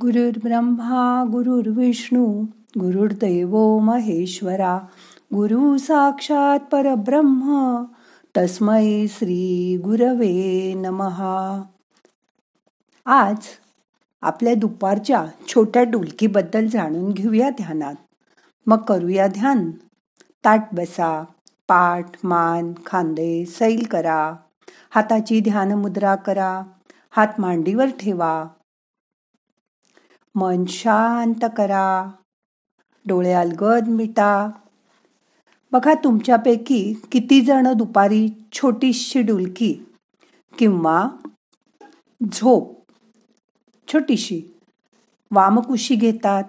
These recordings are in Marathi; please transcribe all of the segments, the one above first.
गुरुर्ब्रह्मा गुरुर्विष्णू गुरुर्दैव महेश्वरा गुरु साक्षात परब्रह्म तस्मै श्री गुरवे नमहा आज आपल्या दुपारच्या छोट्या डुलकीबद्दल जाणून घेऊया ध्यानात. मग करूया ध्यान. ताट बसा पाठ मान खांदे सैल करा. हाताची ध्यान मुद्रा करा. हात मांडीवर ठेवा. मन शांत करा. डोळे अलगद मिटा. बघा तुमच्यापैकी किती जण दुपारी छोटीशी डुलकी किंवा झोप छोटीशी वामकुशी घेतात.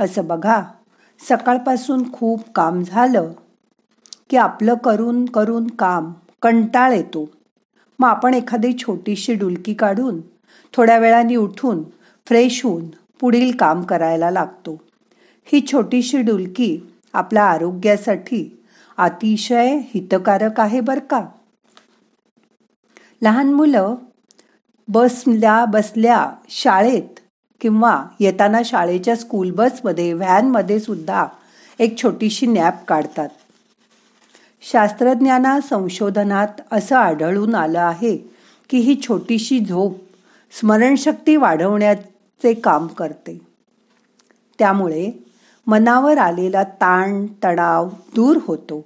असं बघा सकाळपासून खूप काम झालं की आपलं करून करून काम कंटाळ येतो. मग आपण एखादी छोटीशी डुलकी काढून थोड्या वेळाने उठून फ्रेश होऊन पुढील काम करायला लागतो. ही छोटीशी डुलकी आपल्या आरोग्यासाठी अतिशय हितकारक आहे बर का? लहान मुलं बसल्या बसल्या शाळेत किंवा येताना शाळेच्या स्कूल बसमध्ये व्हॅनमध्ये सुद्धा एक छोटीशी नॅप काढतात. शास्त्रज्ञाना संशोधनात असं आढळून आलं आहे की ही छोटीशी झोप स्मरणशक्ती वाढवण्यात चे काम करते. त्यामुळे मनावर आलेला ताण तणाव दूर होतो.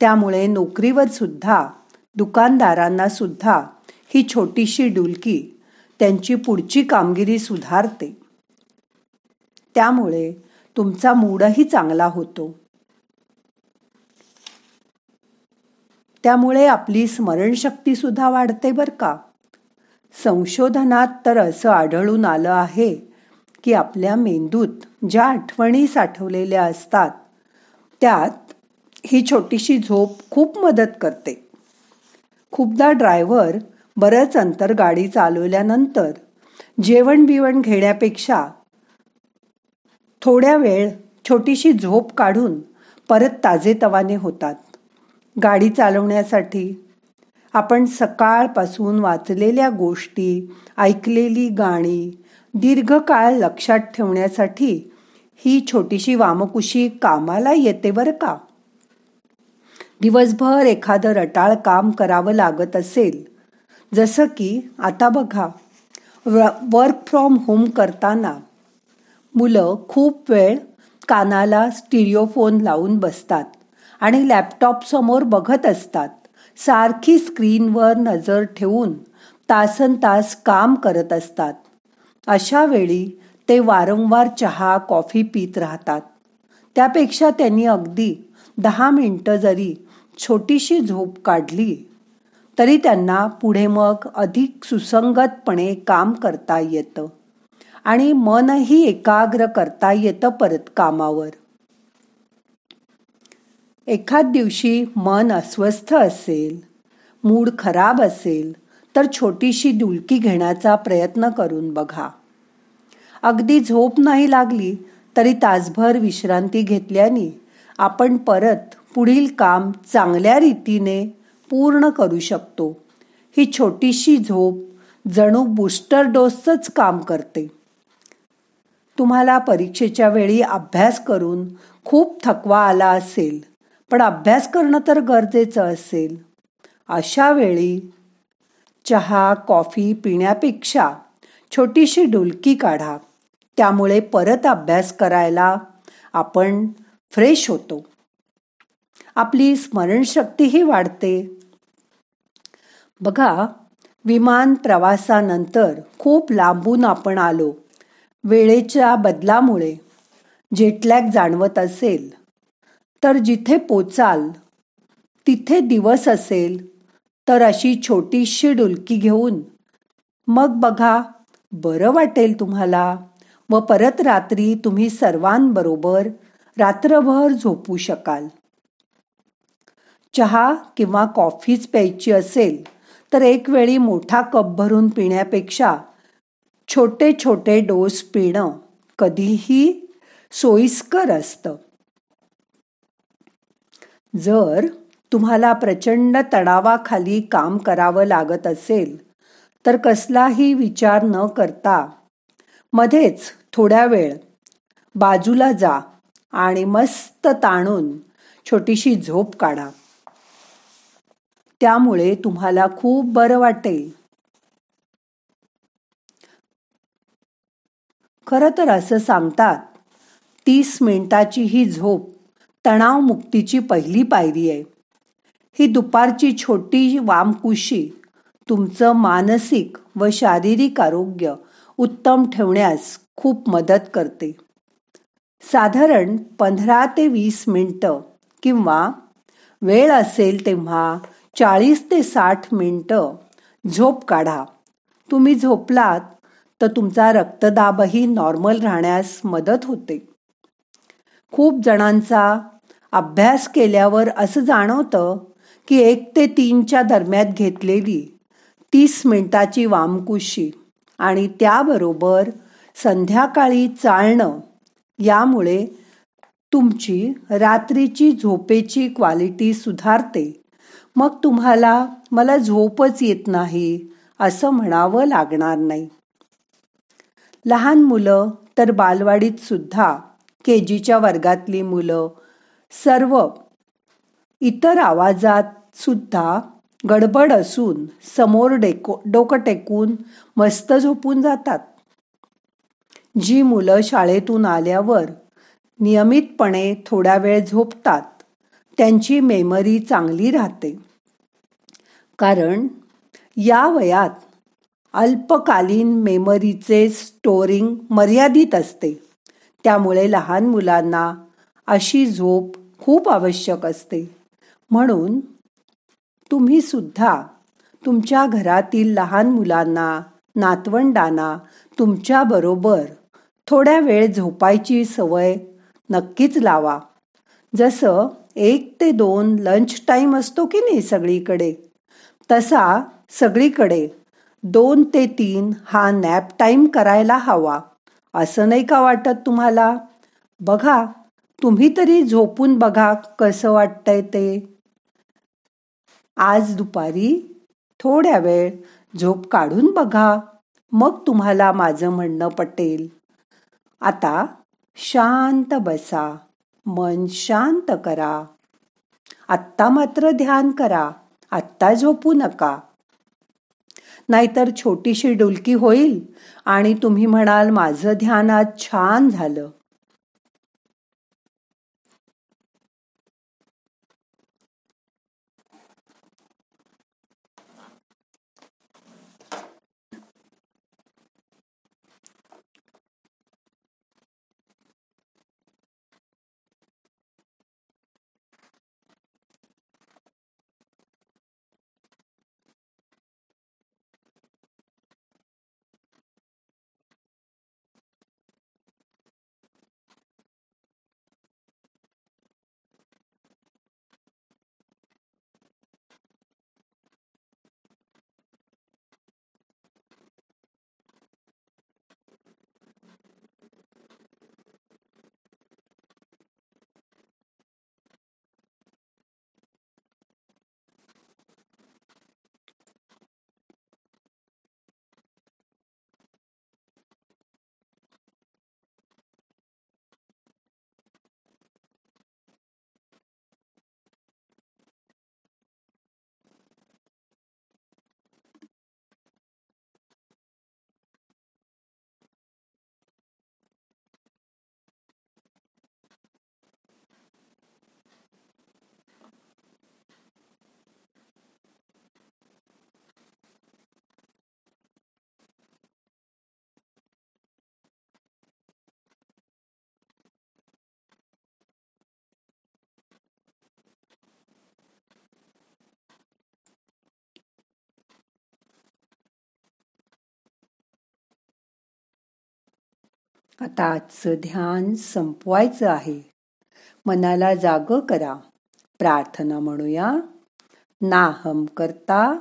त्यामुळे नोकरीवर सुद्धा दुकानदारांना सुद्धा ही छोटीशी डुलकी त्यांची पुढची कामगिरी सुधारते. त्यामुळे तुमचा मूडही चांगला होतो. त्यामुळे आपली स्मरणशक्ती सुद्धा वाढते बर का? संशोधनात तर असं आढळून आलं आहे की आपल्या मेंदूत ज्या आठवणी साठवलेल्या असतात त्यात ही छोटीशी झोप खूप मदत करते. खूपदा ड्रायव्हर बरंच अंतर गाडी चालवल्यानंतर जेवण बिवण घेण्यापेक्षा थोड्या वेळ छोटीशी झोप काढून परत ताजेतवाने होतात. गाडी चालवण्यासाठी आपण सकाळपासून वाचलेल्या गोष्टी ऐकलेली गाणी दीर्घकाळ लक्षात ठेवण्यासाठी ही छोटीशी वामकुशी कामाला येते बरं का? दिवसभर एखादं रटाळ काम करावं लागत असेल जसं की आता बघा वर्क फ्रॉम होम करताना मुलं खूप वेळ कानाला स्टिरिओफोन लावून बसतात आणि लॅपटॉपसमोर बघत असतात. सारखी स्क्रीनवर नजर ठेवून तासन तास काम करत असतात. अशा वेळी ते वारंवार चहा कॉफी पीत राहतात. त्यापेक्षा त्यांनी अगदी दहा मिनटं जरी छोटीशी झोप काढली तरी त्यांना पुढे मग अधिक सुसंगतपणे काम करता येतं आणि मनही एकाग्र करता येतं परत कामावर. एखाद दिवशी मन अस्वस्थ असेल मूड खराब असेल तर छोटीशी डुलकी घेण्याचा प्रयत्न करून बघा. अगदी झोप नाही लागली तरी तासभर विश्रांती घेतल्याने आपण परत पुढील काम चांगल्या रीतीने पूर्ण करू शकतो. ही छोटीशी झोप जणू बूस्टर डोसच काम करते. तुम्हाला परीक्षेच्या वेळी अभ्यास करून खूप थकवा आला असेल पण अभ्यास करणं तर गरजेचं असेल. अशा वेळी चहा कॉफी पिण्यापेक्षा छोटीशी डुलकी काढा. त्यामुळे परत अभ्यास करायला आपण फ्रेश होतो. आपली स्मरणशक्तीही वाढते. बघा विमान प्रवासानंतर खूप लांबून आपण आलो. वेळेच्या बदलामुळे जेटलॅग जाणवत असेल. तर जिथे पोचाल तिथे दिवस असेल तर अशी छोटीशी डुलकी घेऊन. मग बघा बरं वाटेल तुम्हाला व परत रात्री तुम्ही सर्वांबरोबर रात्रभर झोपू शकाल. चहा किंवा कॉफीच प्यायची असेल तर एक वेळी मोठा कप भरून पिण्यापेक्षा छोटे छोटे डोस पिणं कधीही सोयीस्कर असतं. जर तुम्हाला प्रचंड तणावाखाली काम करावं लागत असेल तर कसलाही विचार न करता मध्येच थोड्या वेळ बाजूला जा आणि मस्त ताणून छोटीशी झोप काढा. त्यामुळे तुम्हाला खूप बरं वाटेल. खरं तर असं सांगतात तीस मिनिटाची ही झोप तणाव मुक्तीची पहिली पायरी आहे. ही दुपारची छोटी वामकुशी तुमचं मानसिक व शारीरिक आरोग्य उत्तम ठेवण्यास खूप मदत करते. साधारण पंधरा ते वीस मिनटं किंवा वेळ असेल तेव्हा चाळीस ते साठ मिनटं झोप काढा. तुम्ही झोपलात तर तुमचा रक्तदाबही नॉर्मल राहण्यास मदत होते. खूप जणांचा अभ्यास केल्यावर असं जाणवतं की एक ते तीनच्या दरम्यान घेतलेली तीस मिनिटाची वामकुशी आणि त्याबरोबर संध्याकाळी चालणं यामुळे तुमची रात्रीची झोपेची क्वालिटी सुधारते. मग तुम्हाला मला झोपच येत नाही असं म्हणावं लागणार नाही. लहान मुलं तर बालवाडीत सुद्धा के जीच्या वर्गातली मुलं सर्व इतर आवाजात सुद्धा गडबड असून समोर डेको डोकं टेकून मस्त झोपून जातात. जी मुलं शाळेतून आल्यावर नियमितपणे थोडा वेळ झोपतात त्यांची मेमरी चांगली राहते. कारण या वयात अल्पकालीन मेमरीचे स्टोरिंग मर्यादित असते. त्यामुळे लहान मुलांना अशी झोप खूप आवश्यक असते. म्हणून तुम्ही सुद्धा तुमच्या घरातील लहान मुलांना नातवंडांना तुमच्या बरोबर थोड्या वेळ झोपायची सवय नक्कीच लावा. जसं एक ते दोन लंच टाईम असतो की नाही सगळीकडे तसा सगळीकडे दोन ते तीन हा नॅप टाईम करायला हवा. असं नाही का वाटत तुम्हाला? बघा तुम्ही तरी झोपून बघा कसं वाटतंय ते. आज दुपारी थोड्या वेळ झोप काढून बघा मग तुम्हाला माझं म्हणणं पटेल. आता शांत बसा मन शांत करा. आत्ता मात्र ध्यान करा आत्ता झोपू नका. नाहीतर छोटीशी डुलकी होईल आणि तुम्ही म्हणाल माझं ध्यान आज छान झालं. आता आजचं ध्यान संपवायचं आहे. मनाला जाग करा. प्रार्थना म्हणूया. नाहम करता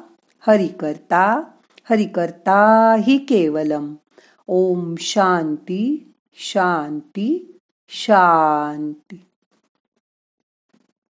हरि करता हरि करता हि केवलम. ओम शांती शांती शांती.